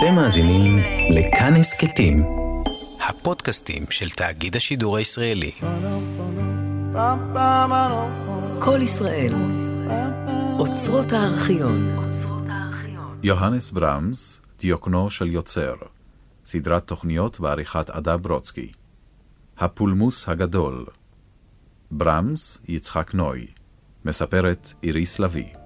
אתם מאזינים לכאן הסכתים, הפודקאסטים של תאגיד השידור הישראלי. כל ישראל, אוצרות הארכיון. יוהנס ברמס, דיוקנו של יוצר, סדרת תוכניות בעריכת עדה ברודסקי. הפולמוס הגדול, ברמס, יצחק נוי, מספרת איריס לביא.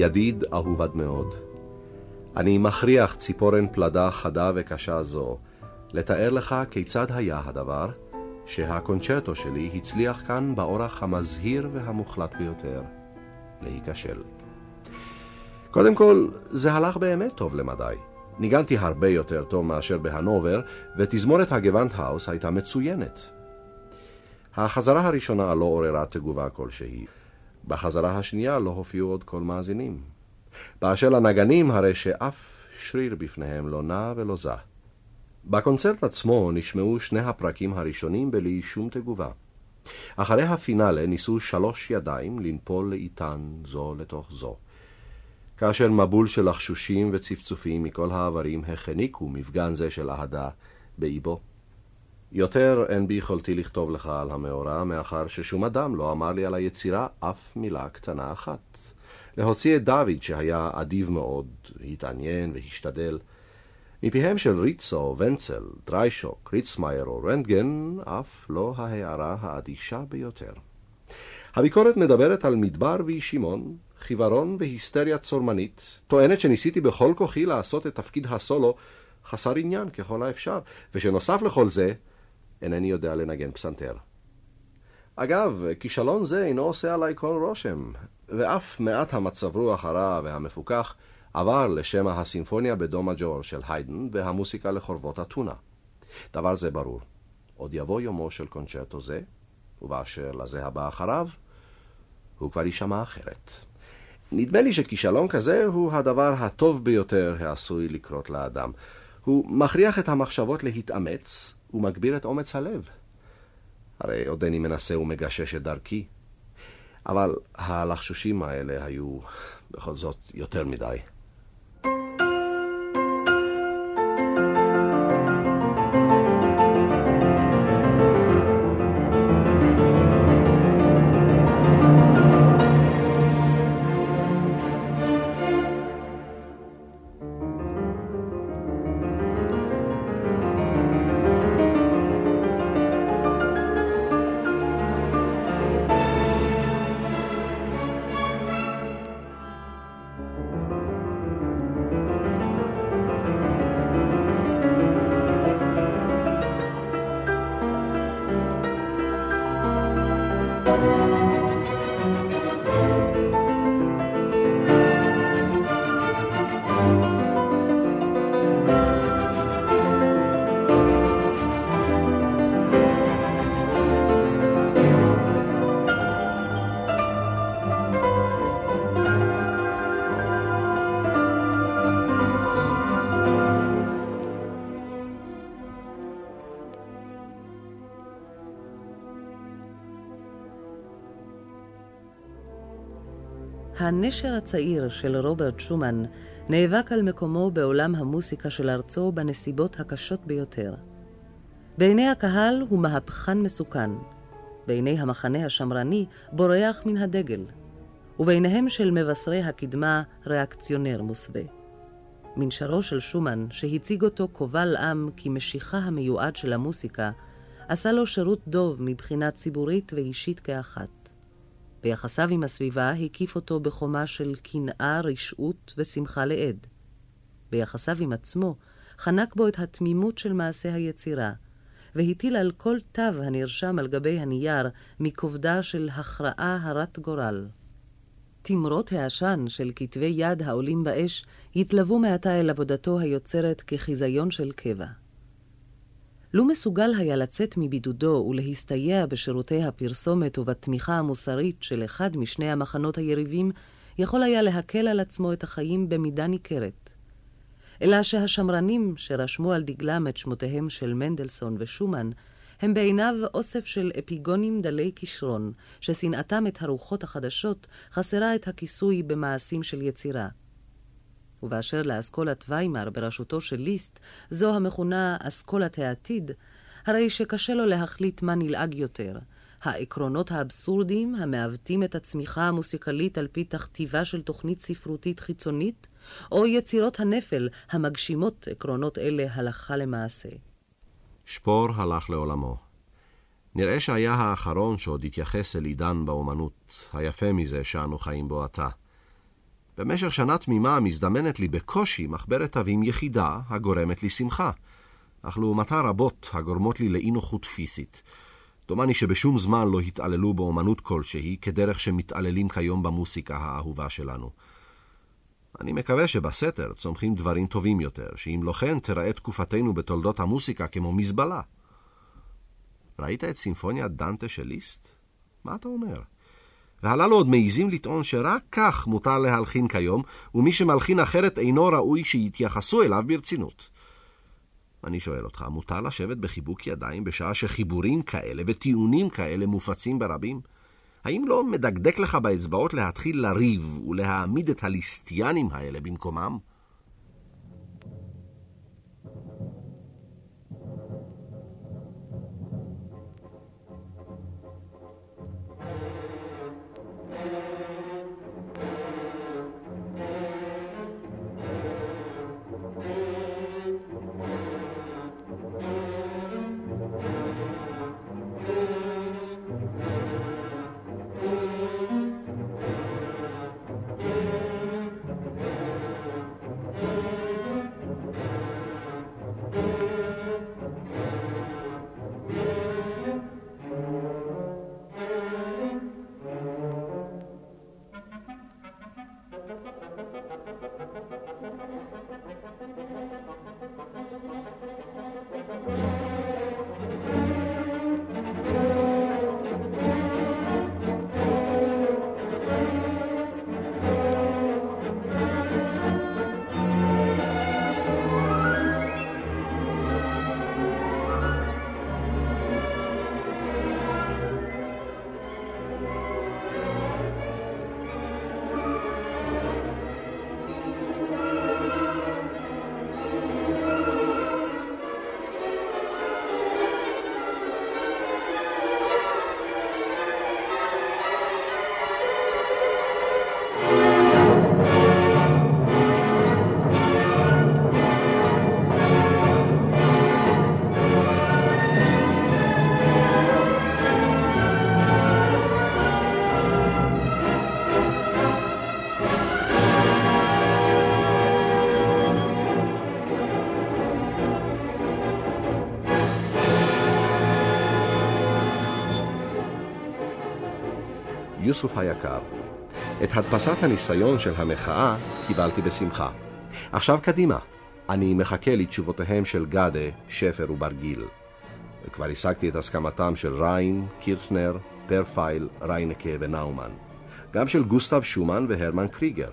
ידיד אהוב עד מאוד. אני מכריח ציפורן פלדה חדה וקשה זו לתאר לך כיצד היה הדבר שהקונצ'רטו שלי הצליח כאן באורח המזהיר והמוחלט ביותר להיכשל. קודם כל, זה הלך באמת טוב למדי. ניגנתי הרבה יותר טוב מאשר בהנובר, ותזמורת הגוונטהאוס הייתה מצוינת. החזרה הראשונה לא עוררה תגובה כלשהי. בחזרה השנייה לא הופיעו עוד כל מאזינים. באשר לנגנים, הרי שאף שריר בפניהם לא נע ולא זע. בקונצרט עצמו נשמעו שני הפרקים הראשונים בלי שום תגובה. אחרי הפינאלה ניסו שלוש ידיים לנפול לאיתן זו לתוך זו. כאשר מבול של לחשושים וצפצופים מכל העברים החניקו מפגן זה של אהדה באיבו. יותר אין ביכולתי לכתוב לך על המאורע, מאחר ששום אדם לא אמר לי על היצירה אף מילה קטנה אחת. להוציא את דוד, שהיה אדיב מאוד, התעניין והשתדל. מפיהם של ריצו, ונצל, דריישוק, ריצמאייר או רנטגן, אף לא ההערה האדישה ביותר. הביקורת מדברת על מדבר וישימון, חיוורון והיסטריה צורמנית, טוענת שניסיתי בכל כוחי לעשות את תפקיד הסולו חסר עניין ככל האפשר, ושנוסף לכל זה, אינני יודע לנגן פסנתר. אגב, כישלון זה אינו עושה עליי כל רושם, ואף מעט המצב רוח הרע והמפוכח עבר לשם הסימפוניה בדו מג'ור של היידן והמוסיקה לחורבות אתונה. דבר זה ברור. עוד יבוא יומו של קונצ'רטו זה, ובאשר לזה הבא אחריו, הוא כבר יישמע אחרת. נדמה לי שכישלון כזה הוא הדבר הטוב ביותר העשוי לקרות לאדם. הוא מכריח את המחשבות להתאמץ, ומגביר את אומץ הלב. הרי עודני מנסה ומגשש את דרכי. אבל הלחשושים האלה היו בכל זאת יותר מדי. הצעיר של רוברט שומן נאבק על מקומו בעולם המוסיקה של ארצו בנסיבות הקשות ביותר. בעיני הקהל הוא מהפכן מסוכן, בעיני המחנה השמרני בורח מן הדגל, ובעיניהם של מבשרי הקדמה ריאקציונר מוסווה. מנשרו של שומן, שהציג אותו קובל עם כמשיכה המיועד של המוסיקה, עשה לו שירות דוב מבחינה ציבורית ואישית כאחת. ביחסיו עם הסביבה הקיף אותו בחומה של קנאה, רשעות ושמחה לעד. ביחסיו עם עצמו חנק בו את התמימות של מעשה היצירה, והטיל על כל תו הנרשם על גבי הנייר מכובדה של הכרעה הרת גורל. תמרות העשן של כתבי יד העולים באש התלוו מעתה אל עבודתו היוצרת כחיזיון של קבע. לו מסוגל היה לצאת מבידודו ולהסתייע בשירותי הפרסומת ובתמיכה המוסרית של אחד משני המחנות היריבים, יכול היה להקל על עצמו את החיים במידה ניכרת. אלא שהשמרנים שרשמו על דגלם את שמותיהם של מנדלסון ושומן, הם בעיניו אוסף של אפיגונים דלי כישרון, ששנאתם את הרוחות החדשות חסרה את הכיסוי במעשים של יצירה. ובאשר לאסכולת ויימר בראשותו של ליסט, זו המכונה אסכולת העתיד, הרי שקשה לו להחליט מה נלעג יותר, העקרונות האבסורדיים המעוותים את הצמיחה המוסיקלית על פי תכתיבה של תוכנית ספרותית חיצונית, או יצירות הנפל המגשימות עקרונות אלה הלכה למעשה. שפור הלך לעולמו. נראה שהיה האחרון שעוד התייחס אל עידן באומנות, היפה מזה שאנו חיים בו עתה. במשך שנה תמימה מזדמנת לי בקושי מחברת תווים יחידה הגורמת לי שמחה, אך לעומתה רבות הגורמות לי לאי נוחות פיזית. דומני שבשום זמן לא התעללו באומנות כלשהי, כדרך שמתעללים כיום במוסיקה האהובה שלנו. אני מקווה שבסתר צומחים דברים טובים יותר, שאם לא כן תראה תקופתנו בתולדות המוסיקה כמו מזבלה. ראית את סימפוניה דנטה של ליסט? מה אתה אומר? והללו עוד מעיזים לטעון שרק כך מותר להלחין כיום, ומי שמלחין אחרת אינו ראוי שיתייחסו אליו ברצינות. אני שואל אותך, מותר לשבת בחיבוק ידיים בשעה שחיבורים כאלה וטיעונים כאלה מופצים ברבים? האם לא מדקדק לך באצבעות להתחיל לריב ולהעמיד את הליסטיאנים האלה במקומם? יוסוף היקר, את הדפסת הניסיון של המחאה קיבלתי בשמחה. עכשיו קדימה, אני מחכה לתשובותיהם של גדה, שפר וברגיל. כבר השגתי את הסכמתם של ריין, קירכנר, פרפייל, ריינקה ונאומן. גם של גוסטב שומן והרמן קריגר.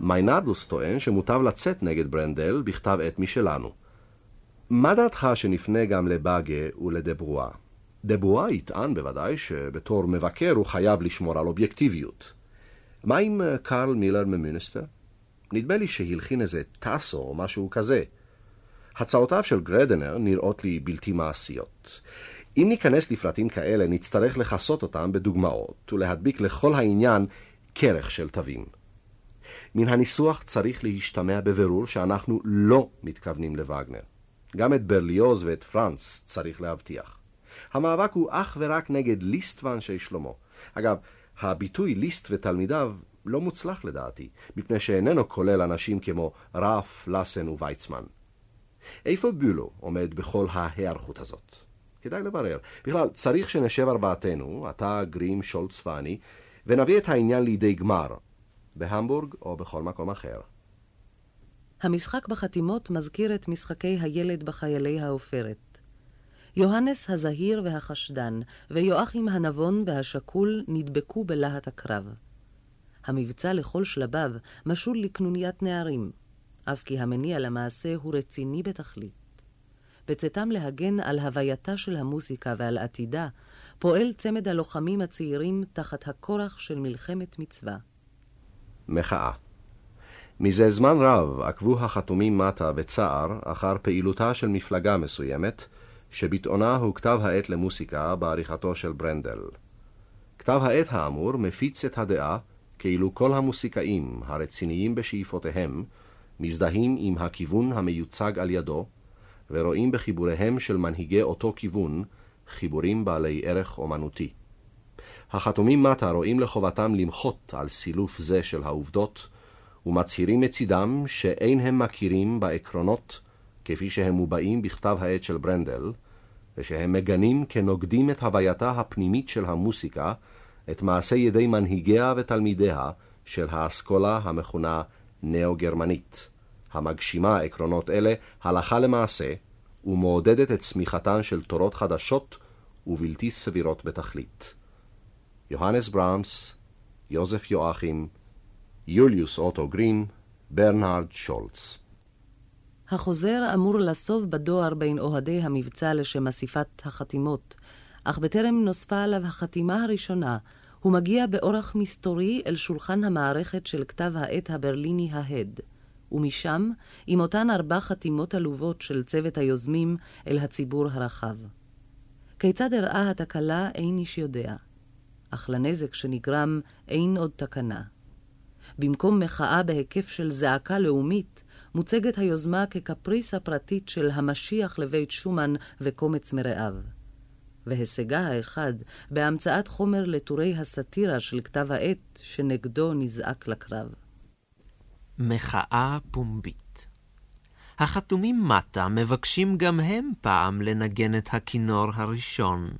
מיינרדוס טוען שמוטב לצאת נגד ברנדל בכתב עת משלנו. מה דעתך שנפנה גם לבאגה ולדברוע? דבואה יטען בוודאי שבתור מבקר הוא חייב לשמור על אובייקטיביות. מה עם אה, קרל מילר ממינסטר? נדמה לי שהלחין איזה טאסו או משהו כזה. הצעותיו של גרדנר נראות לי בלתי מעשיות. אם ניכנס לפרטים כאלה, נצטרך לכסות אותם בדוגמאות ולהדביק לכל העניין כרך של תווים. מן הניסוח צריך להשתמע בבירור שאנחנו לא מתכוונים לווגנר. גם את ברליוז ואת פרנס צריך להבטיח. המאבק הוא אך ורק נגד ליסט ואנשי שלמה. אגב, הביטוי ליסט ותלמידיו לא מוצלח לדעתי, מפני שאיננו כולל אנשים כמו רף, לסן וויצמן. איפה בולו עומד בכל ההיערכות הזאת? כדאי לברר. בכלל, צריך שנשב ארבעתנו, אתה, גרים, שולץ ואני, ונביא את העניין לידי גמר, בהמבורג או בכל מקום אחר. המשחק בחתימות מזכיר את משחקי הילד בחיילי העופרת. יוהנס הזהיר והחשדן, ויואכים הנבון והשקול נדבקו בלהט הקרב. המבצע לכל שלביו משול לקנוניית נערים, אף כי המניע למעשה הוא רציני בתכלית. בצאתם להגן על הווייתה של המוסיקה ועל עתידה, פועל צמד הלוחמים הצעירים תחת הכורח של מלחמת מצווה. מחאה מזה זמן רב עקבו החתומים מטה בצער אחר פעילותה של מפלגה מסוימת, שביטאונה הוא כתב העת למוסיקה בעריכתו של ברנדל. כתב העת האמור מפיץ את הדעה כאילו כל המוסיקאים הרציניים בשאיפותיהם מזדהים עם הכיוון המיוצג על ידו, ורואים בחיבוריהם של מנהיגי אותו כיוון חיבורים בעלי ערך אומנותי. החתומים מטה רואים לחובתם למחות על סילוף זה של העובדות, ומצהירים מצידם שאין הם מכירים בעקרונות כפי שהם מובעים בכתב העת של ברנדל, ושהם מגנים כנוגדים את הווייתה הפנימית של המוסיקה, את מעשה ידי מנהיגיה ותלמידיה של האסכולה המכונה נאו-גרמנית, המגשימה עקרונות אלה הלכה למעשה, ומעודדת את צמיחתן של תורות חדשות ובלתי סבירות בתכלית. יוהנס ברמס, יוזף יואכים, יוליוס אוטו גרים, ברנהרד שולץ. החוזר אמור לסוב בדואר בין אוהדי המבצע לשם אסיפת החתימות, אך בטרם נוספה עליו החתימה הראשונה, הוא מגיע באורח מסתורי אל שולחן המערכת של כתב העת הברליני ההד, ומשם, עם אותן ארבע חתימות עלובות של צוות היוזמים אל הציבור הרחב. כיצד אירעה התקלה אין איש יודע, אך לנזק שנגרם אין עוד תקנה. במקום מחאה בהיקף של זעקה לאומית, מוצגת היוזמה כקפריסה פרטית של המשיח לבית שומן וקומץ מרעיו. והישגה האחד בהמצאת חומר לטורי הסאטירה של כתב העת שנגדו נזעק לקרב. מחאה פומבית החתומים מטה מבקשים גם הם פעם לנגן את הכינור הראשון,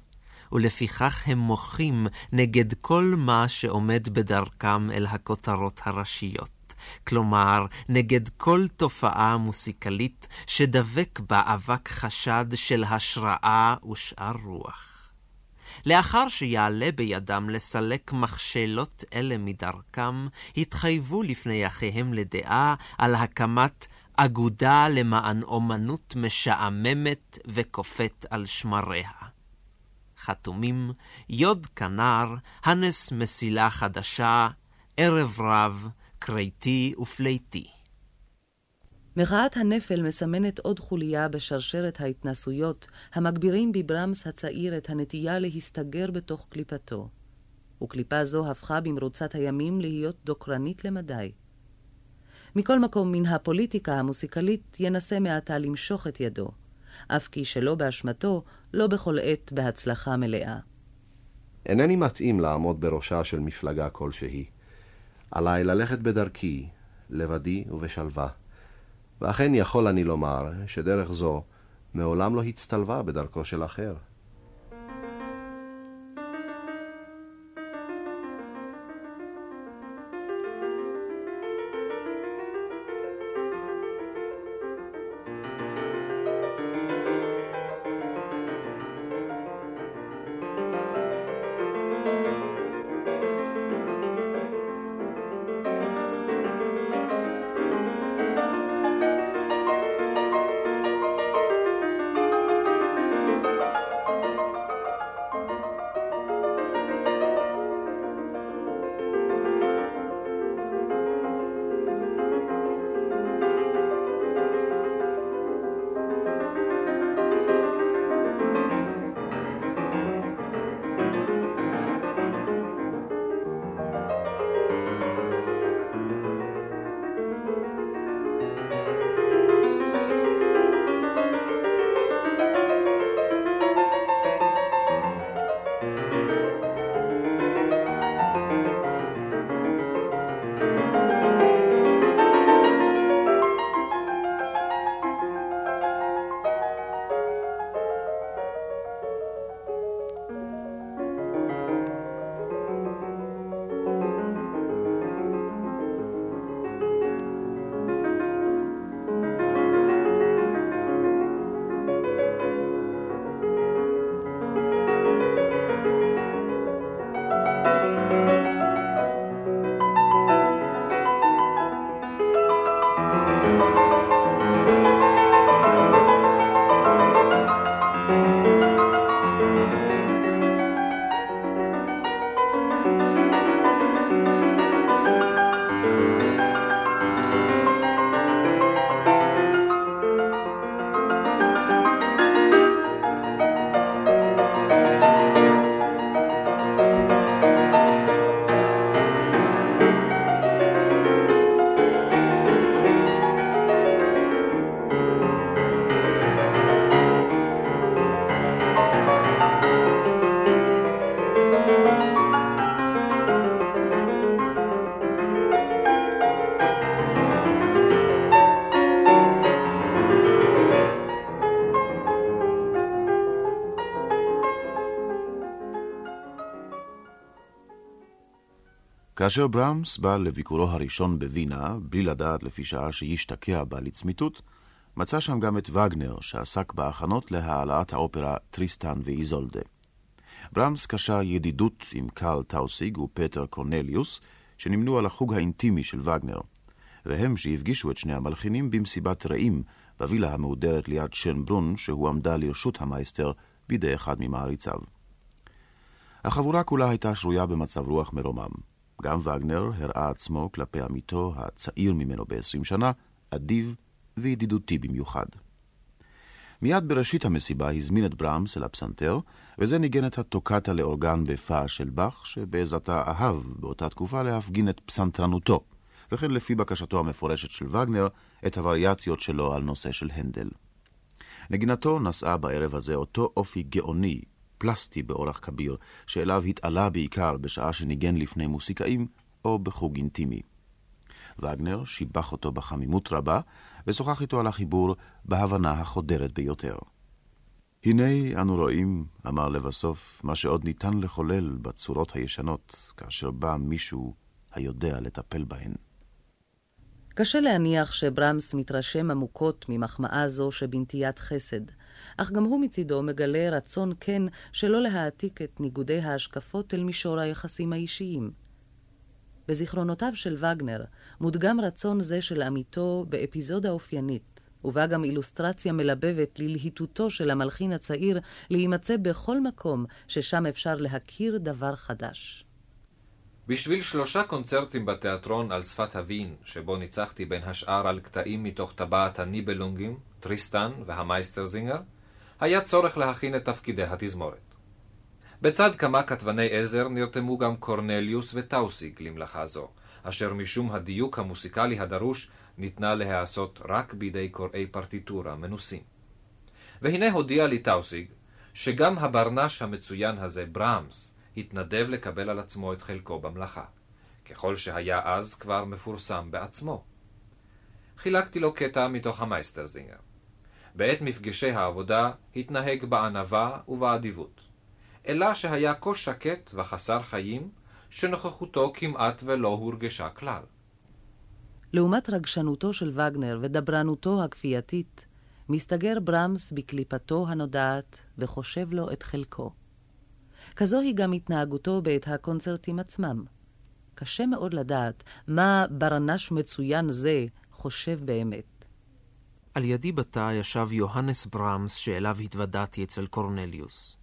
ולפיכך הם מוחים נגד כל מה שעומד בדרכם אל הכותרות הראשיות. כלומר, נגד כל תופעה מוסיקלית שדבק בה אבק חשד של השראה ושאר רוח. לאחר שיעלה בידם לסלק מכשלות אלה מדרכם, התחייבו לפני אחיהם לדעה על הקמת אגודה למען אומנות משעממת וקופאת על שמריה. חתומים יוד כנר, הנס מסילה חדשה, ערב רב, קרייתי ופלייתי. מחאת הנפל מסמנת עוד חוליה בשרשרת ההתנסויות המגבירים בברמס הצעיר את הנטייה להסתגר בתוך קליפתו. וקליפה זו הפכה במרוצת הימים להיות דוקרנית למדי. מכל מקום, מן הפוליטיקה המוסיקלית ינסה מעתה למשוך את ידו, אף כי שלא באשמתו, לא בכל עת בהצלחה מלאה. אינני מתאים לעמוד בראשה של מפלגה כלשהי. עליי ללכת בדרכי, לבדי ובשלווה. ואכן יכול אני לומר שדרך זו מעולם לא הצטלבה בדרכו של אחר. כאשר ברמס בא לביקורו הראשון בווינה, בלי לדעת לפי שעה שישתקע בה לצמיתות, מצא שם גם את וגנר, שעסק בהכנות להעלאת האופרה טריסטן ואיזולדה. ברמס קשה ידידות עם קרל טאוסיג ופטר קורנליוס, שנמנו על החוג האינטימי של וגנר, והם שהפגישו את שני המלחינים במסיבת רעים בווילה המהודרת ליד שנברון, שהועמדה לרשות המייסטר בידי אחד ממעריציו. החבורה כולה הייתה שרויה במצב רוח מרומם. גם וגנר הראה עצמו כלפי עמיתו, הצעיר ממנו ב-20 שנה, אדיב וידידותי במיוחד. מיד בראשית המסיבה הזמין את ברמס אל הפסנתר, וזה ניגן את הטוקטה לאורגן בפאה של באך, שבעזרתה אהב באותה תקופה להפגין את פסנתרנותו, וכן לפי בקשתו המפורשת של וגנר, את הווריאציות שלו על נושא של הנדל. נגינתו נשאה בערב הזה אותו אופי גאוני, פלסטי באורח כביר, שאליו התעלה בעיקר בשעה שניגן לפני מוסיקאים או בחוג אינטימי. וגנר שיבח אותו בחמימות רבה, ושוחח איתו על החיבור בהבנה החודרת ביותר. הנה אנו רואים, אמר לבסוף, מה שעוד ניתן לחולל בצורות הישנות, כאשר בא מישהו היודע לטפל בהן. קשה להניח שברמס מתרשם עמוקות ממחמאה זו שבנטיית חסד, אך גם הוא מצידו מגלה רצון כן שלא להעתיק את ניגודי ההשקפות אל מישור היחסים האישיים. בזיכרונותיו של וגנר מודגם רצון זה של עמיתו באפיזודה אופיינית, ובה גם אילוסטרציה מלבבת ללהיטותו של המלחין הצעיר להימצא בכל מקום ששם אפשר להכיר דבר חדש. בשביל שלושה קונצרטים בתיאטרון על שפת הווין, שבו ניצחתי בין השאר על קטעים מתוך טבעת הניבלונגים, טריסטן והמייסטרזינגר, היה צורך להכין את תפקידי התזמורת. בצד כמה כתבני עזר נרתמו גם קורנליוס וטאוסיג למלאכה זו, אשר משום הדיוק המוסיקלי הדרוש ניתנה להיעשות רק בידי קוראי פרטיטורה מנוסים. והנה הודיע לי טאוסיג שגם הברנש המצוין הזה, ברמס, התנדב לקבל על עצמו את חלקו במלאכה, ככל שהיה אז כבר מפורסם בעצמו. חילקתי לו קטע מתוך המייסטרזינגר. בעת מפגשי העבודה התנהג בענווה ובאדיבות. אלא שהיה כה שקט וחסר חיים, שנוכחותו כמעט ולא הורגשה כלל. לעומת רגשנותו של וגנר ודברנותו הכפייתית, מסתגר ברמס בקליפתו הנודעת וחושב לו את חלקו. כזו היא גם התנהגותו בעת הקונצרטים עצמם. קשה מאוד לדעת מה ברנש מצוין זה חושב באמת. על ידי בתא ישב יוהנס ברמס, שאליו התוודעתי אצל קורנליוס.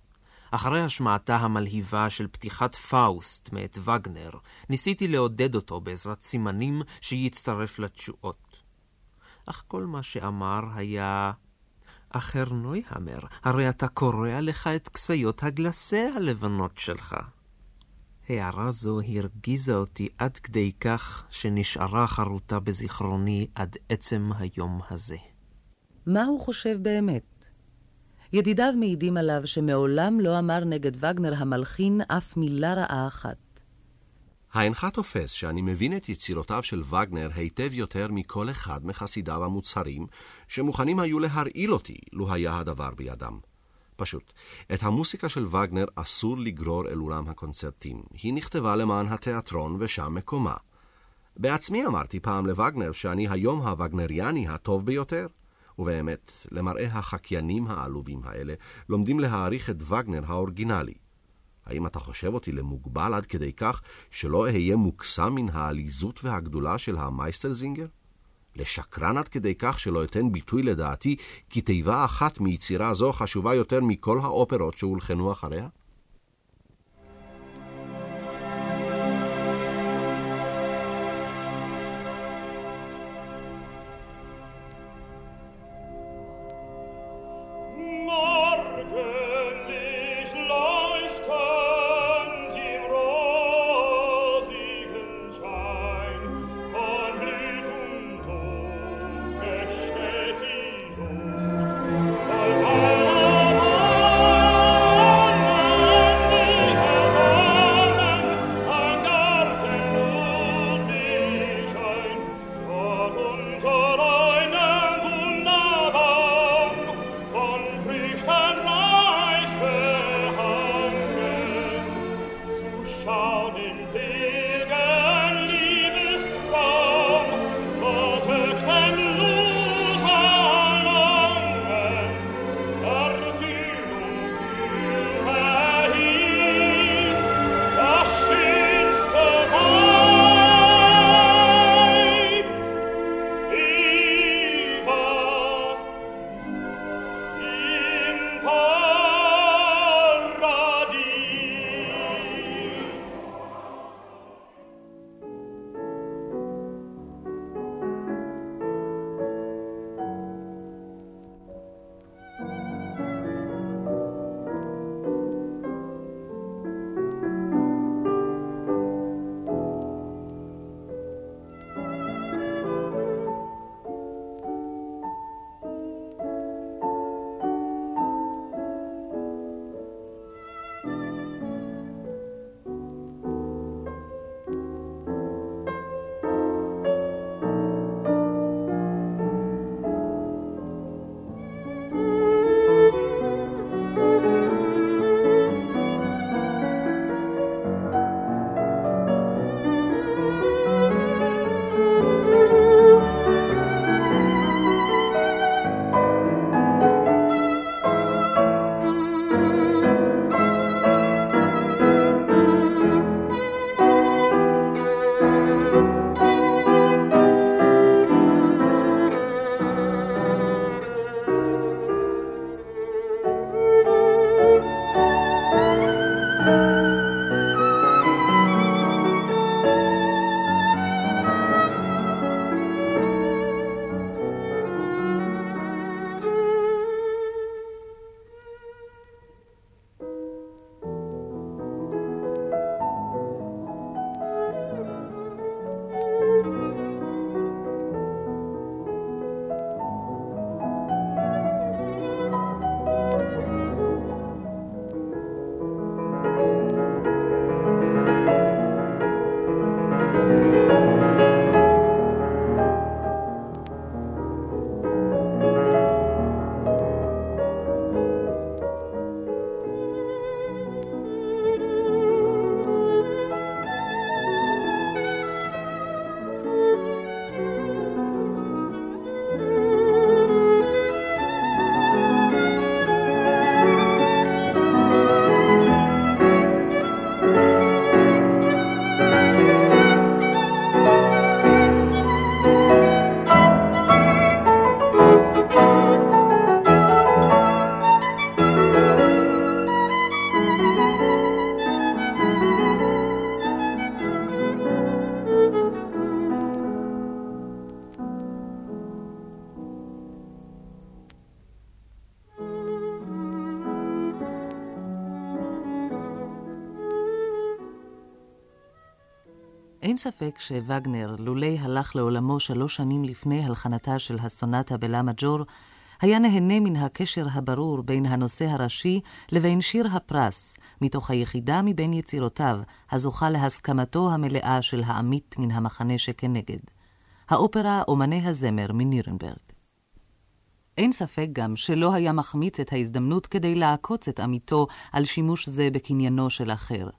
אחרי השמעתה המלהיבה של פתיחת פאוסט מאת וגנר, ניסיתי לעודד אותו בעזרת סימנים שיצטרף לתשואות. אך כל מה שאמר היה... אחר נויהמר, הרי אתה קורע לך את כסיות הגלסה הלבנות שלך. הערה זו הרגיזה אותי עד כדי כך שנשארה חרוטה בזיכרוני עד עצם היום הזה. מה הוא חושב באמת? ידידיו מעידים עליו שמעולם לא אמר נגד וגנר המלחין אף מילה רעה אחת. האינך תופס שאני מבין את יצירותיו של וגנר היטב יותר מכל אחד מחסידיו המוצהרים, שמוכנים היו להרעיל אותי, לו היה הדבר בידם. פשוט, את המוסיקה של וגנר אסור לגרור אל אולם הקונצרטים. היא נכתבה למען התיאטרון ושם מקומה. בעצמי אמרתי פעם לווגנר שאני היום הווגנריאני הטוב ביותר. ובאמת, למראה החקיינים העלובים האלה, לומדים להעריך את וגנר האורגינלי. האם אתה חושב אותי למוגבל עד כדי כך שלא אהיה מוקסם מן העליזות והגדולה של המייסטלזינגר? לשקרן עד כדי כך שלא אתן ביטוי לדעתי כי תיבה אחת מיצירה זו חשובה יותר מכל האופרות שהולחנו אחריה? אין ספק שווגנר, לולי הלך לעולמו שלוש שנים לפני הלחנתה של הסונטה בלה מג'ור, היה נהנה מן הקשר הברור בין הנושא הראשי לבין שיר הפרס, מתוך היחידה מבין יצירותיו, הזוכה להסכמתו המלאה של העמית מן המחנה שכנגד. האופרה אומני הזמר מנירנברג. אין ספק גם שלא היה מחמיץ את ההזדמנות כדי לעקוץ את עמיתו על שימוש זה בקניינו של אחר.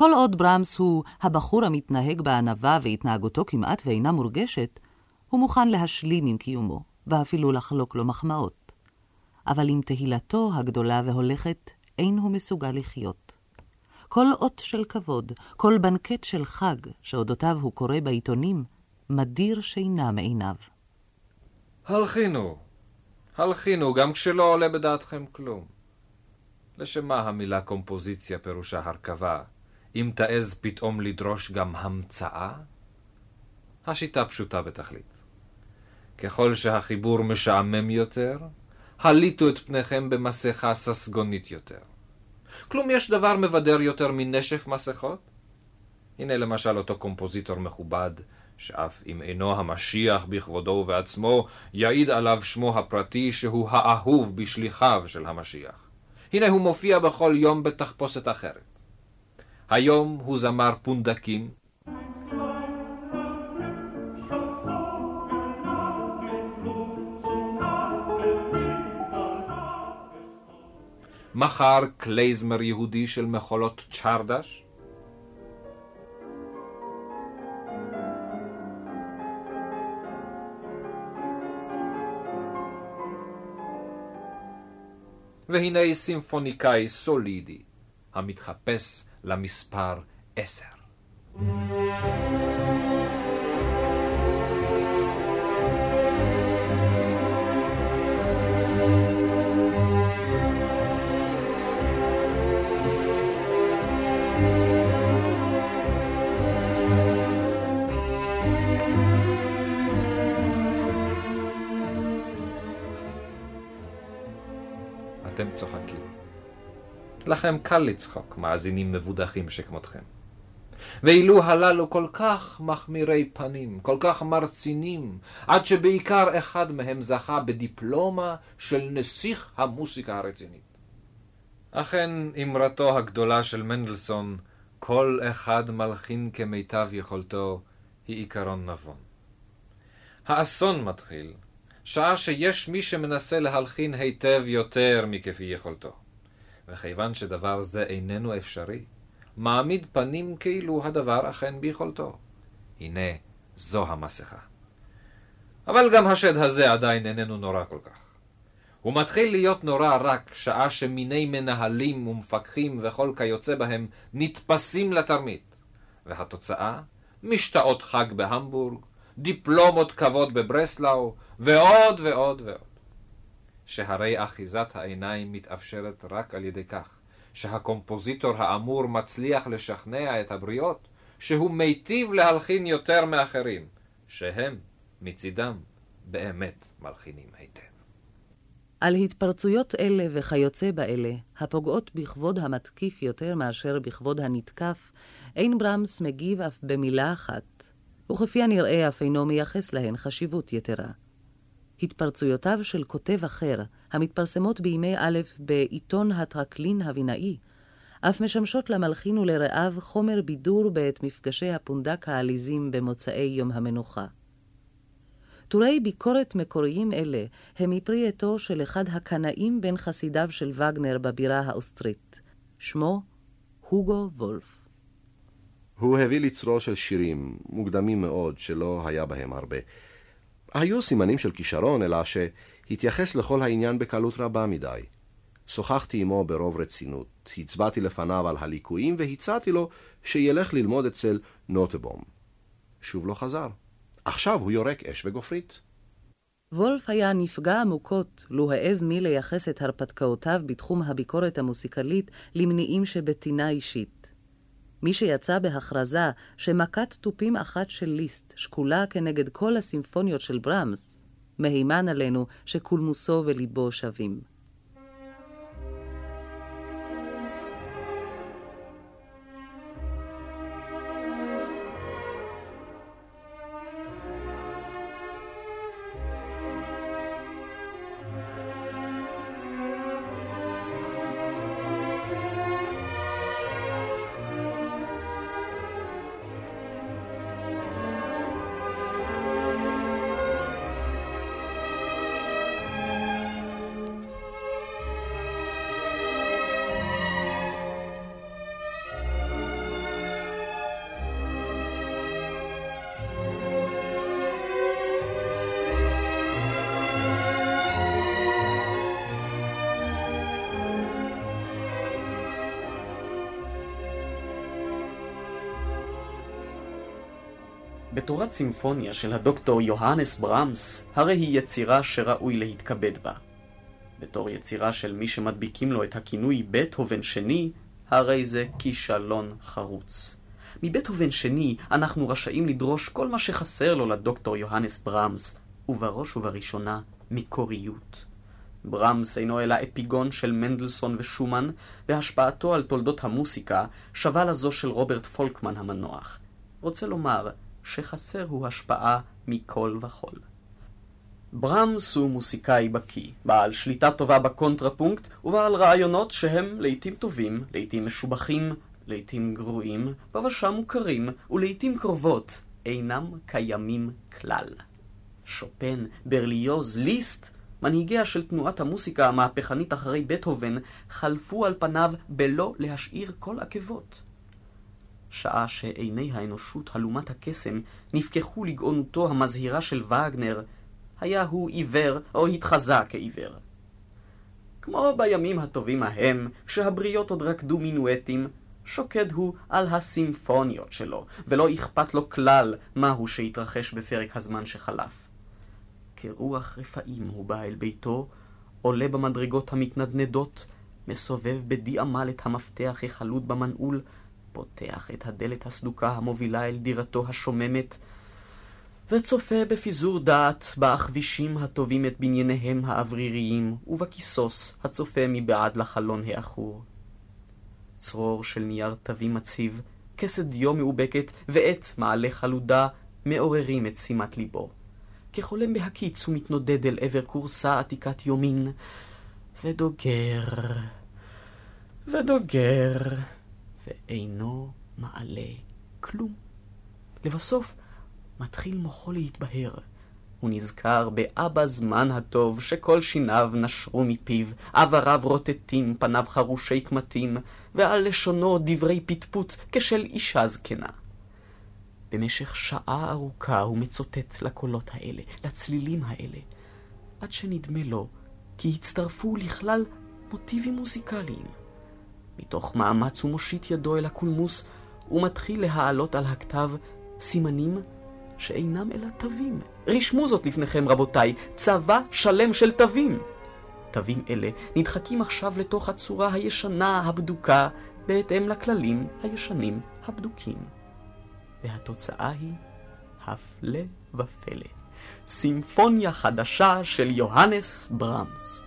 כל עוד ברמס הוא הבחור המתנהג בענווה והתנהגותו כמעט ואינה מורגשת, הוא מוכן להשלים עם קיומו, ואפילו לחלוק לו מחמאות. אבל עם תהילתו הגדולה והולכת, אין הוא מסוגל לחיות. כל אות של כבוד, כל בנקט של חג, שאודותיו הוא קורא בעיתונים, מדיר שינה מעיניו. הלכינו, הלכינו, גם כשלא עולה בדעתכם כלום. לשם מה המילה קומפוזיציה פירושה הרכבה, אם תעז פתאום לדרוש גם המצאה? השיטה פשוטה בתכלית. ככל שהחיבור משעמם יותר, הליטו את פניכם במסכה ססגונית יותר. כלום יש דבר מבדר יותר מנשף מסכות? הנה למשל אותו קומפוזיטור מכובד, שאף אם אינו המשיח בכבודו ובעצמו, יעיד עליו שמו הפרטי שהוא האהוב בשליחיו של המשיח. הנה הוא מופיע בכל יום בתחפושת אחרת. היום הוא זמר פונדקים, מחר קלייזמר יהודי של מחולות צ'רדש? והנה סימפוניקאי סולידי, המתחפש למספר 10. לכם קל לצחוק, מאזינים מבודחים שכמותכם. ואילו הללו כל כך מחמירי פנים, כל כך מרצינים, עד שבעיקר אחד מהם זכה בדיפלומה של נסיך המוסיקה הרצינית. אכן, אמרתו הגדולה של מנדלסון, כל אחד מלחין כמיטב יכולתו, היא עיקרון נבון. האסון מתחיל, שעה שיש מי שמנסה להלחין היטב יותר מכפי יכולתו. וכיוון שדבר זה איננו אפשרי, מעמיד פנים כאילו הדבר אכן ביכולתו. הנה, זו המסכה. אבל גם השד הזה עדיין איננו נורא כל כך. הוא מתחיל להיות נורא רק שעה שמיני מנהלים ומפקחים וכל כיוצא בהם נתפסים לתרמית. והתוצאה? משתאות חג בהמבורג, דיפלומות כבוד בברסלאו, ועוד ועוד ועוד. שהרי אחיזת העיניים מתאפשרת רק על ידי כך שהקומפוזיטור האמור מצליח לשכנע את הבריות שהוא מיטיב להלחין יותר מאחרים, שהם, מצידם, באמת מלחינים היטב. על התפרצויות אלה וכיוצא באלה, הפוגעות בכבוד המתקיף יותר מאשר בכבוד הנתקף, אין ברמס מגיב אף במילה אחת, וכפי הנראה אף אינו מייחס להן חשיבות יתרה. התפרצויותיו של כותב אחר, המתפרסמות בימי א' בעיתון הטרקלין הבינאי, אף משמשות למלחין ולרעיו חומר בידור בעת מפגשי הפונדק העליזים במוצאי יום המנוחה. טורי ביקורת מקוריים אלה הם מפרי עטו של אחד הקנאים בין חסידיו של וגנר בבירה האוסטרית. שמו הוגו וולף. הוא הביא לצרו של שירים, מוקדמים מאוד, שלא היה בהם הרבה. היו סימנים של כישרון, אלא שהתייחס לכל העניין בקלות רבה מדי. שוחחתי עמו ברוב רצינות, הצבעתי לפניו על הליקויים והצעתי לו שילך ללמוד אצל נוטבום. שוב לא חזר. עכשיו הוא יורק אש וגופרית. וולף היה נפגע עמוקות, לו העז מי לייחס את הרפתקאותיו בתחום הביקורת המוסיקלית למניעים שבטינה אישית. מי שיצא בהכרזה שמכת תופים אחת של ליסט שקולה כנגד כל הסימפוניות של ברמס, מהימן עלינו שקולמוסו וליבו שווים. בתורת סימפוניה של הדוקטור יוהנס ברמס, הרי היא יצירה שראוי להתכבד בה. בתור יצירה של מי שמדביקים לו את הכינוי בטהובן שני, הרי זה כישלון חרוץ. מבטהובן שני אנחנו רשאים לדרוש כל מה שחסר לו לדוקטור יוהנס ברמס, ובראש ובראשונה מקוריות. ברמס אינו אלא אפיגון של מנדלסון ושומן, והשפעתו על תולדות המוסיקה שווה לזו של רוברט פולקמן המנוח. רוצה לומר שחסר הוא השפעה מכל וכול. ברמס הוא מוסיקאי בקיא, בעל שליטה טובה בקונטרפונקט, ובעל רעיונות שהם לעיתים טובים, לעיתים משובחים, לעיתים גרועים, בבשה מוכרים, ולעיתים קרובות אינם קיימים כלל. שופן, ברליוז, ליסט, מנהיגיה של תנועת המוסיקה המהפכנית אחרי בטהובן, חלפו על פניו בלא להשאיר כל עקבות. שעה שעיני האנושות הלומת הקסם נפקחו לגאונותו המזהירה של וגנר, היה הוא עיוור או התחזה כעיוור. כמו בימים הטובים ההם, כשהבריות עוד רקדו מינואטים, שוקד הוא על הסימפוניות שלו, ולא אכפת לו כלל מהו שהתרחש בפרק הזמן שחלף. כרוח רפאים הוא בא אל ביתו, עולה במדרגות המתנדנדות, מסובב בדי עמל את המפתח החלוד במנעול, פותח את הדלת הסדוקה המובילה אל דירתו השוממת, וצופה בפיזור דעת בכבישים הטובים את בנייניהם האווריריים, ובכיסוס הצופה מבעד לחלון העכור. צרור של נייר תווי מציב, כסת דיו מאובקת ועט מעלה חלודה מעוררים את שימת ליבו. כחולם בהקיץ הוא מתנודד אל עבר כורסה עתיקת יומין, ודוגר, ודוגר, ואינו מעלה כלום. לבסוף מתחיל מוחו להתבהר. הוא נזכר באבא זמן הטוב, שכל שיניו נשרו מפיו, עבריו רוטטים, פניו חרושי קמטים, ועל לשונו דברי פטפוט כשל אישה זקנה. במשך שעה ארוכה הוא מצוטט לקולות האלה, לצלילים האלה, עד שנדמה לו כי הצטרפו לכלל מוטיבים מוזיקליים. מתוך מאמץ הוא מושיט ידו אל הקולמוס, ומתחיל להעלות על הכתב סימנים שאינם אלא תווים. רשמו זאת לפניכם, רבותיי, צבא שלם של תווים. תווים אלה נדחקים עכשיו לתוך הצורה הישנה הבדוקה, בהתאם לכללים הישנים הבדוקים. והתוצאה היא הפלא ופלא. סימפוניה חדשה של יוהנס ברמס.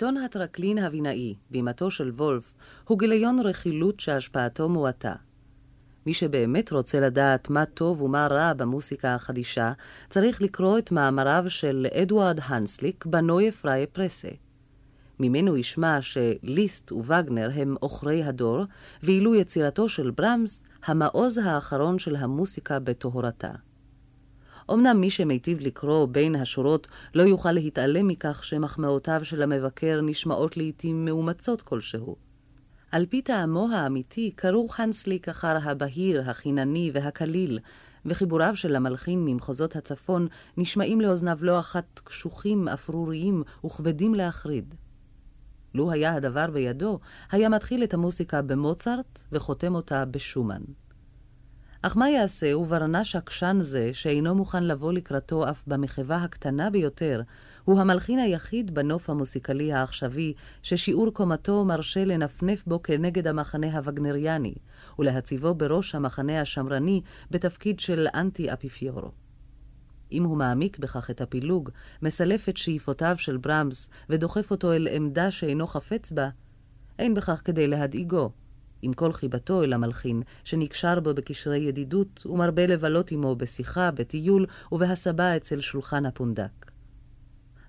עיתון הטרקלין הווינאי, בימתו של וולף, הוא גיליון רכילות שהשפעתו מועטה. מי שבאמת רוצה לדעת מה טוב ומה רע במוסיקה החדישה, צריך לקרוא את מאמריו של אדוארד הנסליק בנויה פראיה פרסה. ממנו ישמע שליסט ווגנר הם עוכרי הדור, ואילו יצירתו של ברמס, המעוז האחרון של המוסיקה בטהרתה. אמנם מי שמיטיב לקרוא בין השורות לא יוכל להתעלם מכך שמחמאותיו של המבקר נשמעות לעתים מאומצות כלשהו. על פי טעמו האמיתי כרוך הנסליק אחר הבהיר, החינני והקליל, וחיבוריו של המלחין ממחוזות הצפון נשמעים לאוזניו לא אחת קשוחים, אפרוריים וכבדים להחריד. לו היה הדבר בידו, היה מתחיל את המוסיקה במוצרט וחותם אותה בשומן. אך מה יעשה וברנש עקשן זה, שאינו מוכן לבוא לקראתו אף במחווה הקטנה ביותר, הוא המלחין היחיד בנוף המוסיקלי העכשווי, ששיעור קומתו מרשה לנפנף בו כנגד המחנה הווגנריאני, ולהציבו בראש המחנה השמרני בתפקיד של אנטי-אפיפיורו. אם הוא מעמיק בכך את הפילוג, מסלף את שאיפותיו של ברמס ודוחף אותו אל עמדה שאינו חפץ בה, אין בכך כדי להדאיגו, עם כל חיבתו אל המלחין, שנקשר בו בקשרי ידידות, ומרבה לבלות עמו בשיחה, בטיול ובהסבה אצל שולחן הפונדק.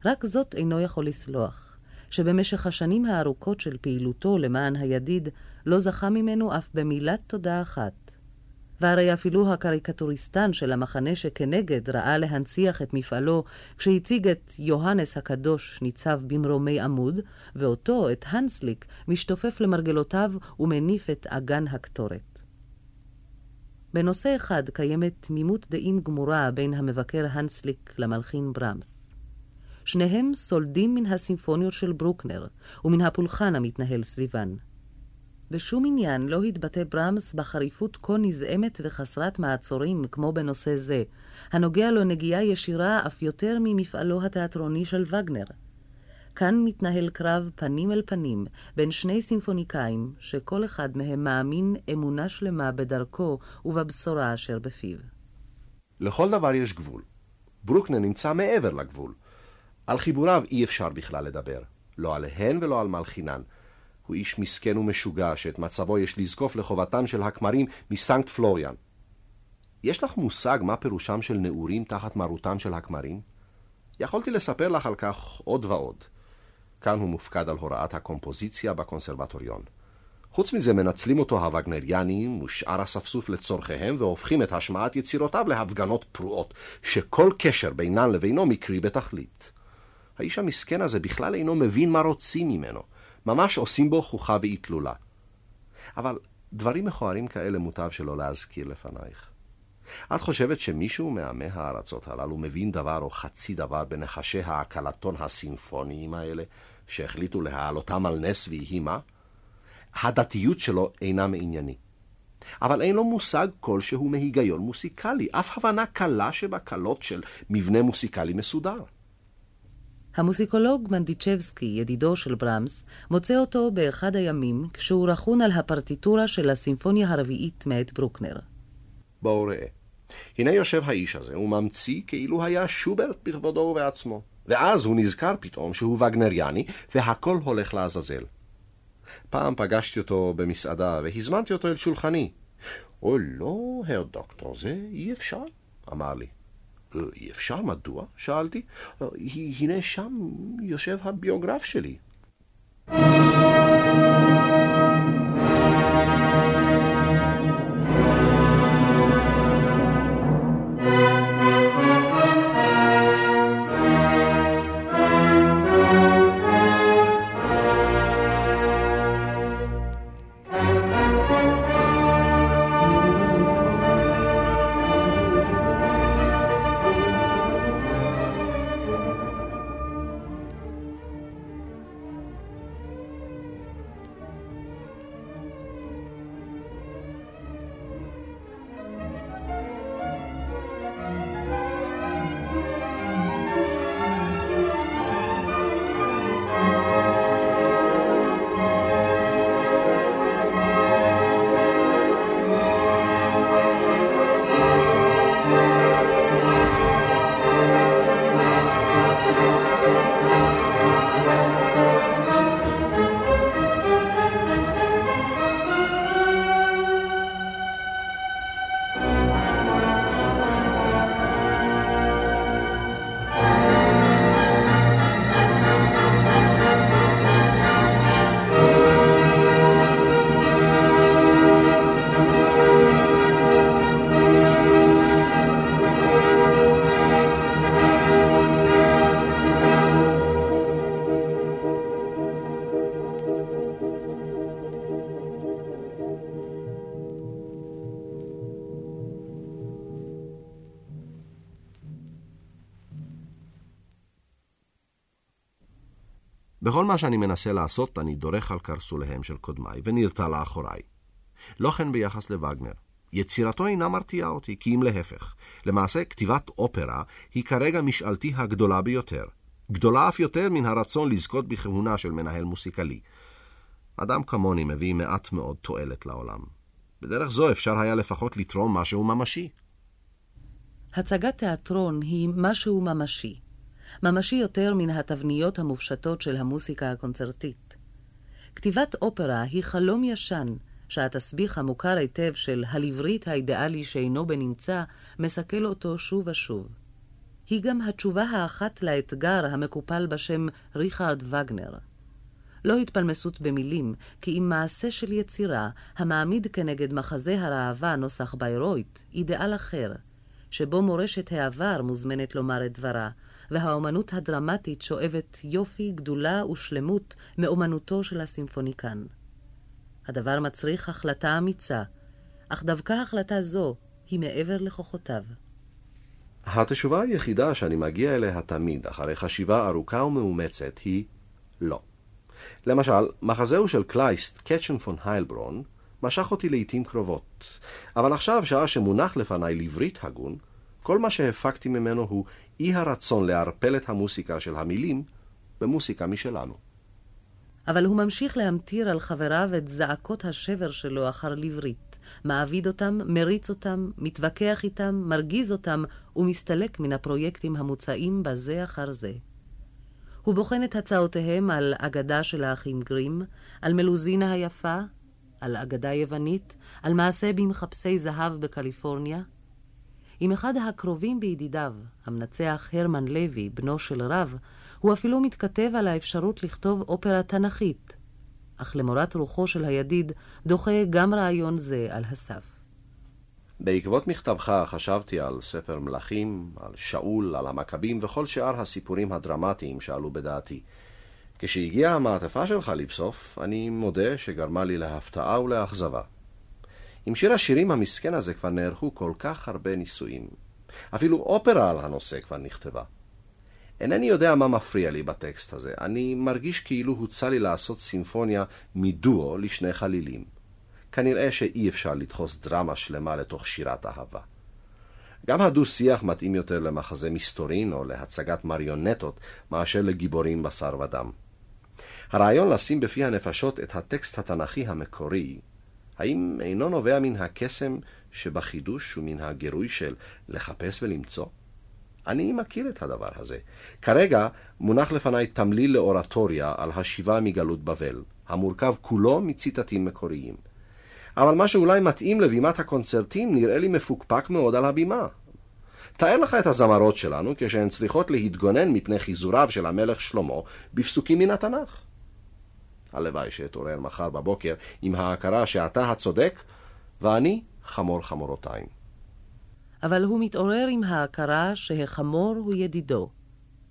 רק זאת אינו יכול לסלוח, שבמשך השנים הארוכות של פעילותו למען הידיד, לא זכה ממנו אף במילת תודה אחת. והרי אפילו הקריקטוריסטן של המחנה שכנגד ראה להנציח את מפעלו כשהציג את יוהנס הקדוש ניצב במרומי עמוד, ואותו, את הנסליק, משתופף למרגלותיו ומניף את אגן הקטורת. בנושא אחד קיימת תמימות דעים גמורה בין המבקר הנסליק למלחין ברמס. שניהם סולדים מן הסימפוניות של ברוקנר ומן הפולחן המתנהל סביבן. בשום עניין לא התבטא ברמס בחריפות כה נזעמת וחסרת מעצורים כמו בנושא זה, הנוגע לו נגיעה ישירה אף יותר ממפעלו התיאטרוני של וגנר. כאן מתנהל קרב פנים אל פנים בין שני סימפוניקאים, שכל אחד מהם מאמין אמונה שלמה בדרכו ובבשורה אשר בפיו. לכל דבר יש גבול. ברוקנר נמצא מעבר לגבול. על חיבוריו אי אפשר בכלל לדבר, לא עליהן ולא על מלחינן. הוא איש מסכן ומשוגע, שאת מצבו יש לזקוף לחובתם של הכמרים מסנקט פלוריאן. יש לך מושג מה פירושם של נעורים תחת מרותם של הכמרים? יכולתי לספר לך על כך עוד ועוד. כאן הוא מופקד על הוראת הקומפוזיציה בקונסרבטוריון. חוץ מזה מנצלים אותו הווגנריאנים ושאר אספסוף לצורכיהם והופכים את השמעת יצירותיו להפגנות פרועות, שכל קשר בינן לבינו מקרי בתכלית. האיש המסכן הזה בכלל אינו מבין מה רוצים ממנו. ממש עושים בו חוכה ואיתלולה. אבל דברים מכוערים כאלה מוטב שלא להזכיר לפנייך. את חושבת שמישהו מעמי הארצות הללו מבין דבר או חצי דבר בנחשי ההקלטון הסימפוניים האלה, שהחליטו להעלותם על נס ויהי מה? הדתיות שלו אינה מענייני. אבל אין לו מושג כלשהו מהיגיון מוסיקלי, אף הבנה קלה שבקלות של מבנה מוסיקלי מסודר. המוסיקולוג מנדיצ'בסקי, ידידו של ברמס, מוצא אותו באחד הימים כשהוא רכון על הפרטיטורה של הסימפוניה הרביעית מאת ברוקנר. בואו ראה. הנה יושב האיש הזה, הוא ממציא כאילו היה שוברט בכבודו ובעצמו. ואז הוא נזכר פתאום שהוא וגנריאני, והכל הולך לעזאזל. פעם פגשתי אותו במסעדה, והזמנתי אותו אל שולחני. או לא, הר דוקטור, זה אי אפשר, אמר לי. אי אפשר, מדוע? שאלתי. הנה שם יושב הביוגרף שלי. בכל מה שאני מנסה לעשות, אני דורך על קרסוליהם של קודמיי, ונרתע לאחוריי. לא כן ביחס לווגנר. יצירתו אינה מרתיעה אותי, כי אם להפך. למעשה, כתיבת אופרה היא כרגע משאלתי הגדולה ביותר. גדולה אף יותר מן הרצון לזכות בכהונה של מנהל מוסיקלי. אדם כמוני מביא מעט מאוד תועלת לעולם. בדרך זו אפשר היה לפחות לתרום משהו ממשי. הצגת תיאטרון היא משהו ממשי. ממשי יותר מן התבניות המופשטות של המוסיקה הקונצרטית. כתיבת אופרה היא חלום ישן, שהתסביך המוכר היטב של הלברית האידיאלי שאינו בנמצא, מסכל אותו שוב ושוב. היא גם התשובה האחת לאתגר המקופל בשם ריכרד וגנר. לא התפלמסות במילים, כי אם מעשה של יצירה, המעמיד כנגד מחזה הראווה נוסח ביירויט, אידאל אחר, שבו מורשת העבר מוזמנת לומר את דברה, והאומנות הדרמטית שואבת יופי, גדולה ושלמות מאומנותו של הסימפוניקן. הדבר מצריך החלטה אמיצה, אך דווקא החלטה זו היא מעבר לכוחותיו. התשובה היחידה שאני מגיע אליה תמיד, אחרי חשיבה ארוכה ומאומצת, היא לא. למשל, מחזהו של קלייסט, קצ'ן פון היילברון, משך אותי לעיתים קרובות. אבל עכשיו, שעה שמונח לפניי לברית הגון, כל מה שהפקתי ממנו הוא אי הרצון לערפל את המוסיקה של המילים במוסיקה משלנו. אבל הוא ממשיך להמטיר על חבריו את זעקות השבר שלו אחר לברית, מעביד אותם, מריץ אותם, מתווכח איתם, מרגיז אותם, ומסתלק מן הפרויקטים המוצעים בזה אחר זה. הוא בוחן את הצעותיהם על אגדה של האחים גרים, על מלוזינה היפה, על אגדה יוונית, על מעשה במחפשי זהב בקליפורניה. עם אחד הקרובים בידידיו, המנצח הרמן לוי, בנו של רב, הוא אפילו מתכתב על האפשרות לכתוב אופרה תנכית, אך למורת רוחו של הידיד דוחה גם רעיון זה על הסף. בעקבות מכתבך חשבתי על ספר מלכים, על שאול, על המכבים וכל שאר הסיפורים הדרמטיים שעלו בדעתי. כשהגיעה המעטפה שלך לבסוף, אני מודה שגרמה לי להפתעה ולאכזבה. עם שיר השירים המסכן הזה כבר נערכו כל כך הרבה ניסויים. אפילו אופרה על הנושא כבר נכתבה. אינני יודע מה מפריע לי בטקסט הזה. אני מרגיש כאילו הוצע לי לעשות סימפוניה מדואו לשני חלילים. כנראה שאי אפשר לדחוס דרמה שלמה לתוך שירת אהבה. גם הדו-שיח מתאים יותר למחזה מסתורין או להצגת מריונטות מאשר לגיבורים בשר ודם. הרעיון לשים בפי הנפשות את הטקסט התנ"כי המקורי, האם אינו נובע מן הקסם שבחידוש ומן הגירוי של לחפש ולמצוא? אני מכיר את הדבר הזה. כרגע מונח לפניי תמליל לאורטוריה על השיבה מגלות בבל, המורכב כולו מציטטים מקוריים. אבל מה שאולי מתאים לבימת הקונצרטים נראה לי מפוקפק מאוד על הבימה. תאר לך את הזמרות שלנו כשהן צריכות להתגונן מפני חיזוריו של המלך שלמה בפסוקים מן התנ"ך. הלוואי שאתעורר מחר בבוקר עם ההכרה שאתה הצודק ואני חמור חמורותיים. אבל הוא מתעורר עם ההכרה שהחמור הוא ידידו,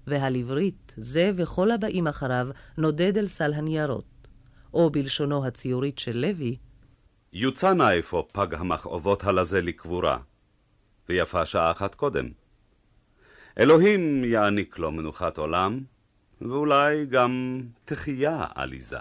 והלברית, זה וכל הבאים אחריו, נודד אל סל הניירות, או בלשונו הציורית של לוי, יוצא נא אפוא פג המכאובות הלזה לקבורה, ויפה שעה אחת קודם. אלוהים יעניק לו מנוחת עולם, ואולי גם תחייה עליזה.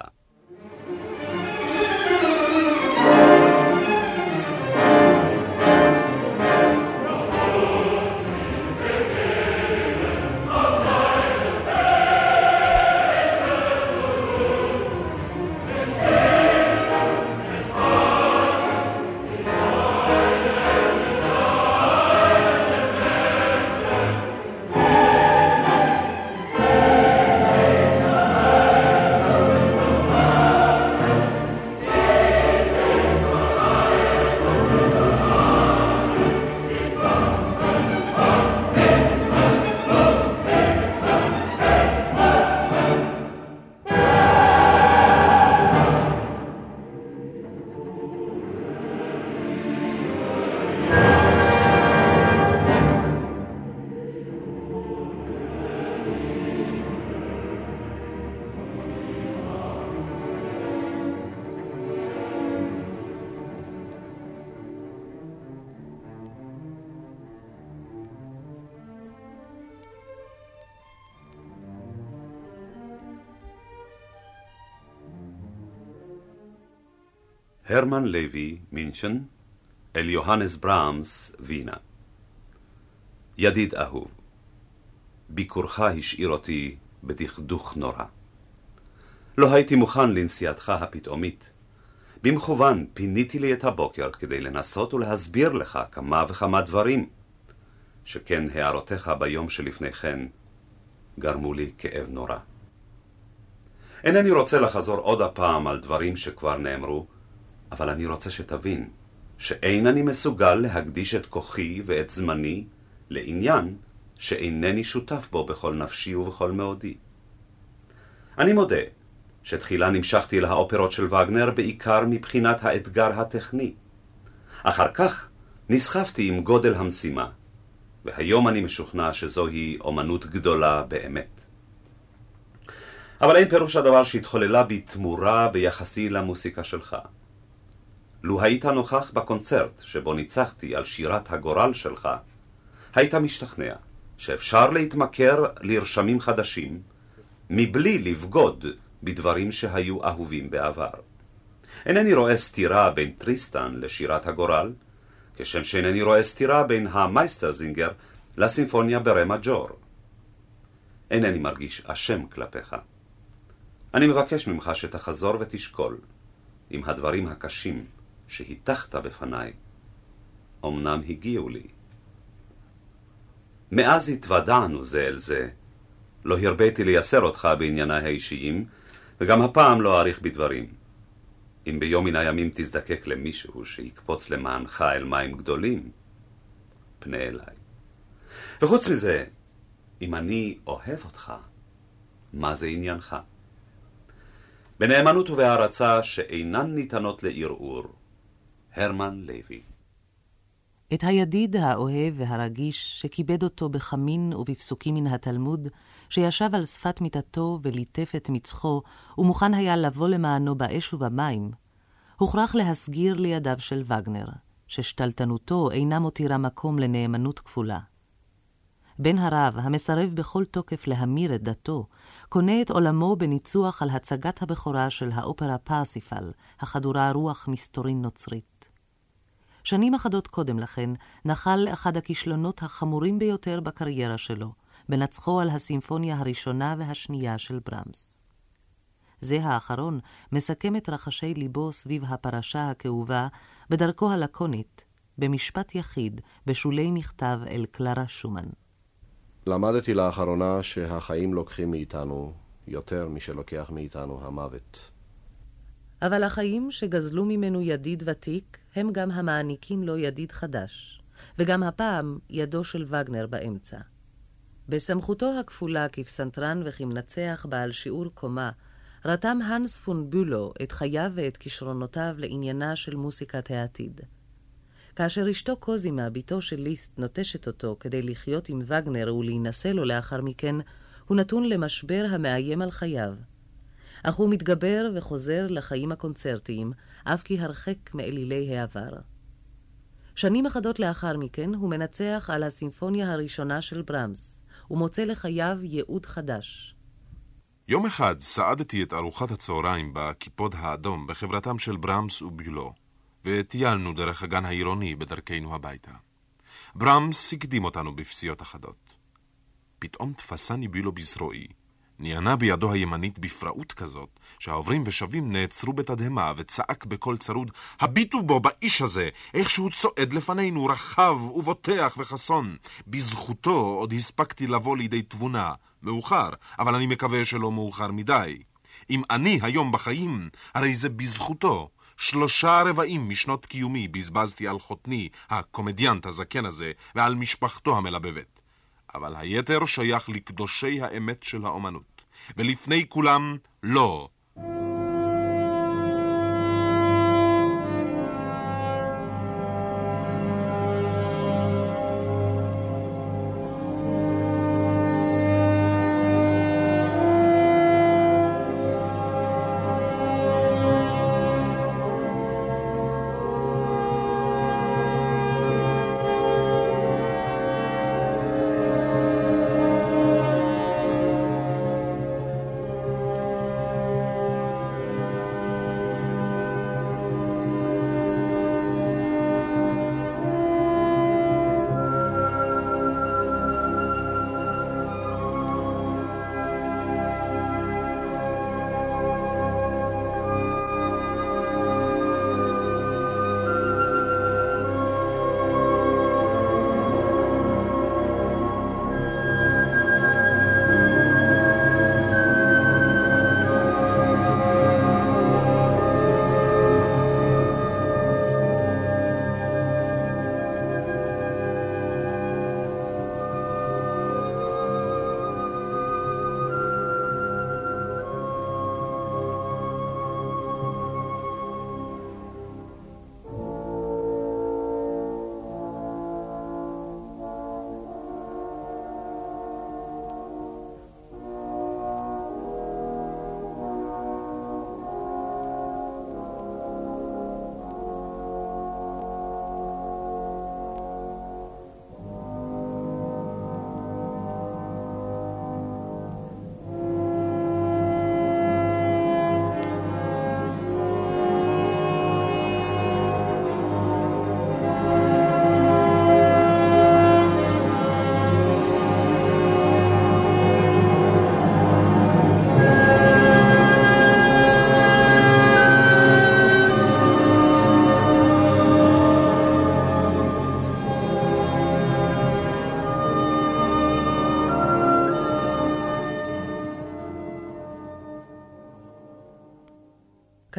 הרמן לוי, מינשן, אל יוהנס ברמס, וינה. ידיד אהוב, ביקורך השאיר אותי בדכדוך נורא. לא הייתי מוכן לנסיעתך הפתאומית. במכוון פיניתי לי את הבוקר כדי לנסות ולהסביר לך כמה וכמה דברים, שכן הערותיך ביום שלפני כן גרמו לי כאב נורא. אינני רוצה לחזור עוד הפעם על דברים שכבר נאמרו, אבל אני רוצה שתבין שאין אני מסוגל להקדיש את כוחי ואת זמני לעניין שאינני שותף בו בכל נפשי ובכל מאודי. אני מודה שתחילה נמשכתי לאופרות של וגנר בעיקר מבחינת האתגר הטכני. אחר כך נסחפתי עם גודל המשימה, והיום אני משוכנע שזוהי אומנות גדולה באמת. אבל אין פירוש הדבר שהתחוללה בי תמורה ביחסי למוסיקה שלך. לו היית נוכח בקונצרט שבו ניצחתי על שירת הגורל שלך, היית משתכנע שאפשר להתמכר לרשמים חדשים מבלי לבגוד בדברים שהיו אהובים בעבר. אינני רואה סתירה בין טריסטן לשירת הגורל, כשם שאינני רואה סתירה בין המייסטרזינגר לסימפוניה ברה מג'ור. אינני מרגיש אשם כלפיך. אני מבקש ממך שתחזור ותשקול אם הדברים הקשים שהטחת בפניי אמנם הגיעו לי. מאז התוודענו זה אל זה, לא הרביתי לייסר אותך בענייניי האישיים, וגם הפעם לא אאריך בדברים. אם ביום מן הימים תזדקק למישהו שיקפוץ למענך אל מים גדולים, פנה אליי. וחוץ מזה, אם אני אוהב אותך, מה זה עניינך? בנאמנות ובהערצה שאינן ניתנות לערעור, הרמן לוי. את הידיד האוהב והרגיש, שכיבד אותו בחמין ובפסוקים מן התלמוד, שישב על שפת מיטתו וליטף את מצחו, ומוכן היה לבוא למענו באש ובמים, הוכרח להסגיר לידיו של וגנר, ששתלטנותו אינה מותירה מקום לנאמנות כפולה. בן הרב, המסרב בכל תוקף להמיר את דתו, קונה את עולמו בניצוח על הצגת הבכורה של האופרה פרסיפל, החדורה רוח מסתורין נוצרית. שנים אחדות קודם לכן נחל אחד הכישלונות החמורים ביותר בקריירה שלו, בנצחו על הסימפוניה הראשונה והשנייה של ברמס. זה האחרון מסכם את רחשי ליבו סביב הפרשה הכאובה בדרכו הלקונית, במשפט יחיד, בשולי מכתב אל קלרה שומן. למדתי לאחרונה שהחיים לוקחים מאיתנו יותר משלוקח מאיתנו המוות. אבל החיים שגזלו ממנו ידיד ותיק, הם גם המעניקים לו ידיד חדש, וגם הפעם ידו של וגנר באמצע. בסמכותו הכפולה כפסנתרן וכמנצח בעל שיעור קומה, רתם הנס פון בולו את חייו ואת כישרונותיו לעניינה של מוסיקת העתיד. כאשר אשתו קוזימה, בתו של ליסט, נוטשת אותו כדי לחיות עם וגנר ולהינשא לו לאחר מכן, הוא נתון למשבר המאיים על חייו. אך הוא מתגבר וחוזר לחיים הקונצרטיים, אף כי הרחק מאלילי העבר. שנים אחדות לאחר מכן הוא מנצח על הסימפוניה הראשונה של ברמס, ומוצא לחייו ייעוד חדש. יום אחד סעדתי את ארוחת הצהריים בקיפוד האדום בחברתם של ברמס וביולו. וטיילנו דרך הגן העירוני בדרכנו הביתה. ברמס הקדים אותנו בפסיעות אחדות. פתאום תפסני בילו בזרועי, ניענה בידו הימנית בפראות כזאת, שהעוברים ושבים נעצרו בתדהמה, וצעק בקול צרוד, הביטו בו, באיש הזה, איך שהוא צועד לפנינו, רחב ובוטח וחסון. בזכותו עוד הספקתי לבוא לידי תבונה. מאוחר, אבל אני מקווה שלא מאוחר מדי. אם אני היום בחיים, הרי זה בזכותו. שלושה רבעים משנות קיומי בזבזתי על חותני, הקומדיאנט הזקן הזה, ועל משפחתו המלבבת. אבל היתר שייך לקדושי האמת של האומנות. ולפני כולם, לא.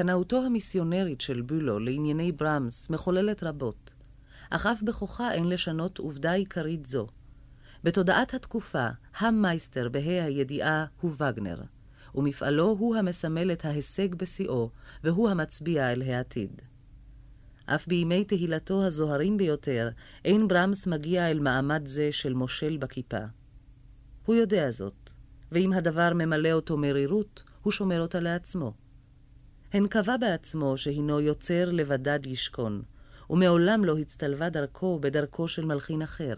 קנאותו המיסיונרית של בולו לענייני ברמס מחוללת רבות, אך אף בכוחה אין לשנות עובדה עיקרית זו. בתודעת התקופה, המייסטר בה"א הידיעה הוא וגנר, ומפעלו הוא המסמל את ההישג בשיאו, והוא המצביע אל העתיד. אף בימי תהילתו הזוהרים ביותר, אין ברמס מגיע אל מעמד זה של מושל בכיפה. הוא יודע זאת, ואם הדבר ממלא אותו מרירות, הוא שומר אותה לעצמו. הן קבע בעצמו שהינו יוצר לבדד ישכון, ומעולם לא הצטלבה דרכו בדרכו של מלחין אחר.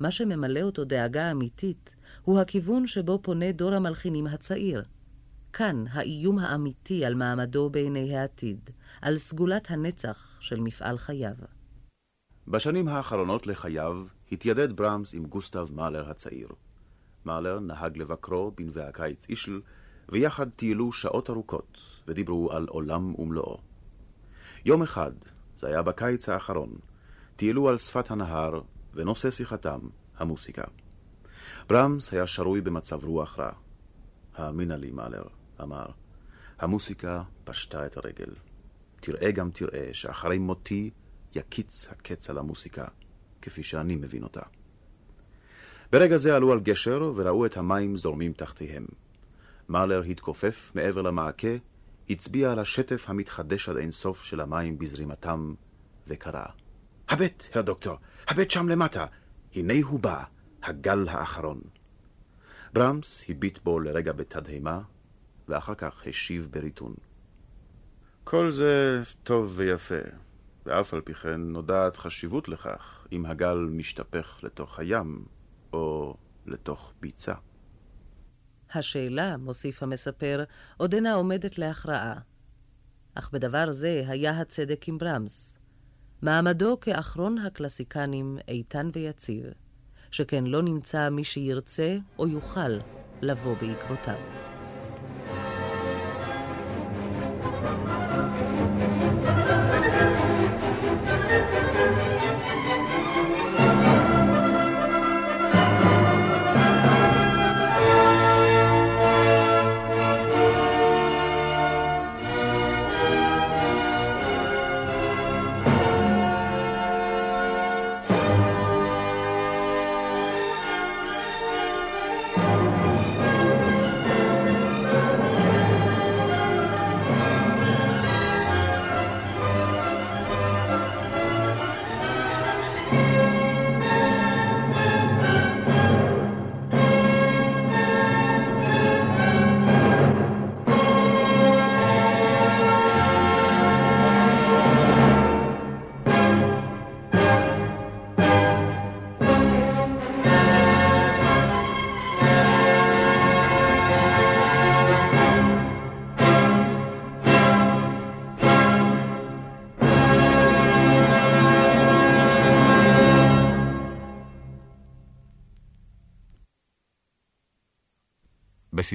מה שממלא אותו דאגה אמיתית, הוא הכיוון שבו פונה דור המלחינים הצעיר. כאן האיום האמיתי על מעמדו בעיני העתיד, על סגולת הנצח של מפעל חייו. בשנים האחרונות לחייו התיידד ברמס עם גוסטב מאלר הצעיר. מאלר נהג לבקרו בנבי הקיץ אישל, ויחד טיילו שעות ארוכות ודיברו על עולם ומלואו. יום אחד, זה היה בקיץ האחרון, טיילו על שפת הנהר, ונושא שיחתם, המוסיקה. ברמס היה שרוי במצב רוח רע. האמינה לי, מאלר, אמר, המוסיקה פשטה את הרגל. תראה גם תראה שאחרי מותי יקיץ הקץ על המוסיקה, כפי שאני מבין אותה. ברגע זה עלו על גשר וראו את המים זורמים תחתיהם. מאלר התכופף מעבר למעקה, הצביע על השטף המתחדש עד אינסוף של המים בזרימתם, וקרא: הבט, הר דוקטור, הבט שם למטה, הנה הוא בא, הגל האחרון. ברמס הביט בו לרגע בתדהמה, ואחר כך השיב בריתון. כל זה טוב ויפה, ואף על פי כן נודעת חשיבות לכך אם הגל משתפך לתוך הים או לתוך ביצה. השאלה, מוסיף המספר, עודנה עומדת להכרעה. אך בדבר זה היה הצדק עם ברמס. מעמדו כאחרון הקלסיקנים איתן ויציב, שכן לא נמצא מי שירצה או יוכל לבוא בעקבותיו.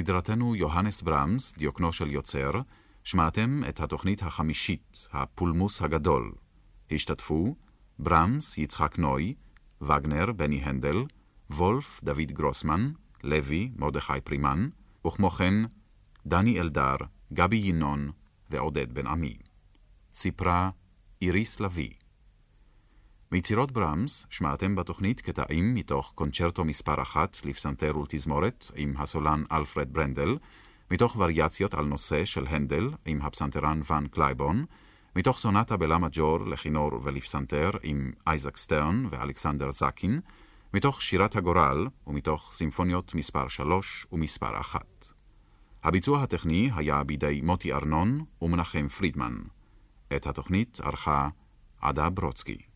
בסדרתנו יוהנס ברמס, דיוקנו של יוצר, שמעתם את התוכנית החמישית, הפולמוס הגדול. השתתפו ברמס, יצחק נוי, וגנר, בני הנדל, וולף, דוד גרוסמן, לוי, מרדכי פרימן, וכמו כן, דני אלדר, גבי ינון ועודד בן עמי. סיפרה איריס לביא. מיצירות ברמס שמעתם בתוכנית קטעים מתוך קונצ'רטו מספר אחת לפסנתר ולתזמורת עם הסולן אלפרד ברנדל, מתוך וריאציות על נושא של הנדל עם הפסנתרן ון קלייבורן, מתוך סונטה בלה מג'ור לכינור ולפסנתר עם אייזק שטרן ואלכסנדר זקין, מתוך שירת הגורל ומתוך סימפוניות מספר 3 ומספר 1. הביצוע הטכני היה בידי מוטי ארנון ומנחם פרידמן. את התוכנית ערכה עדה ברודסקי.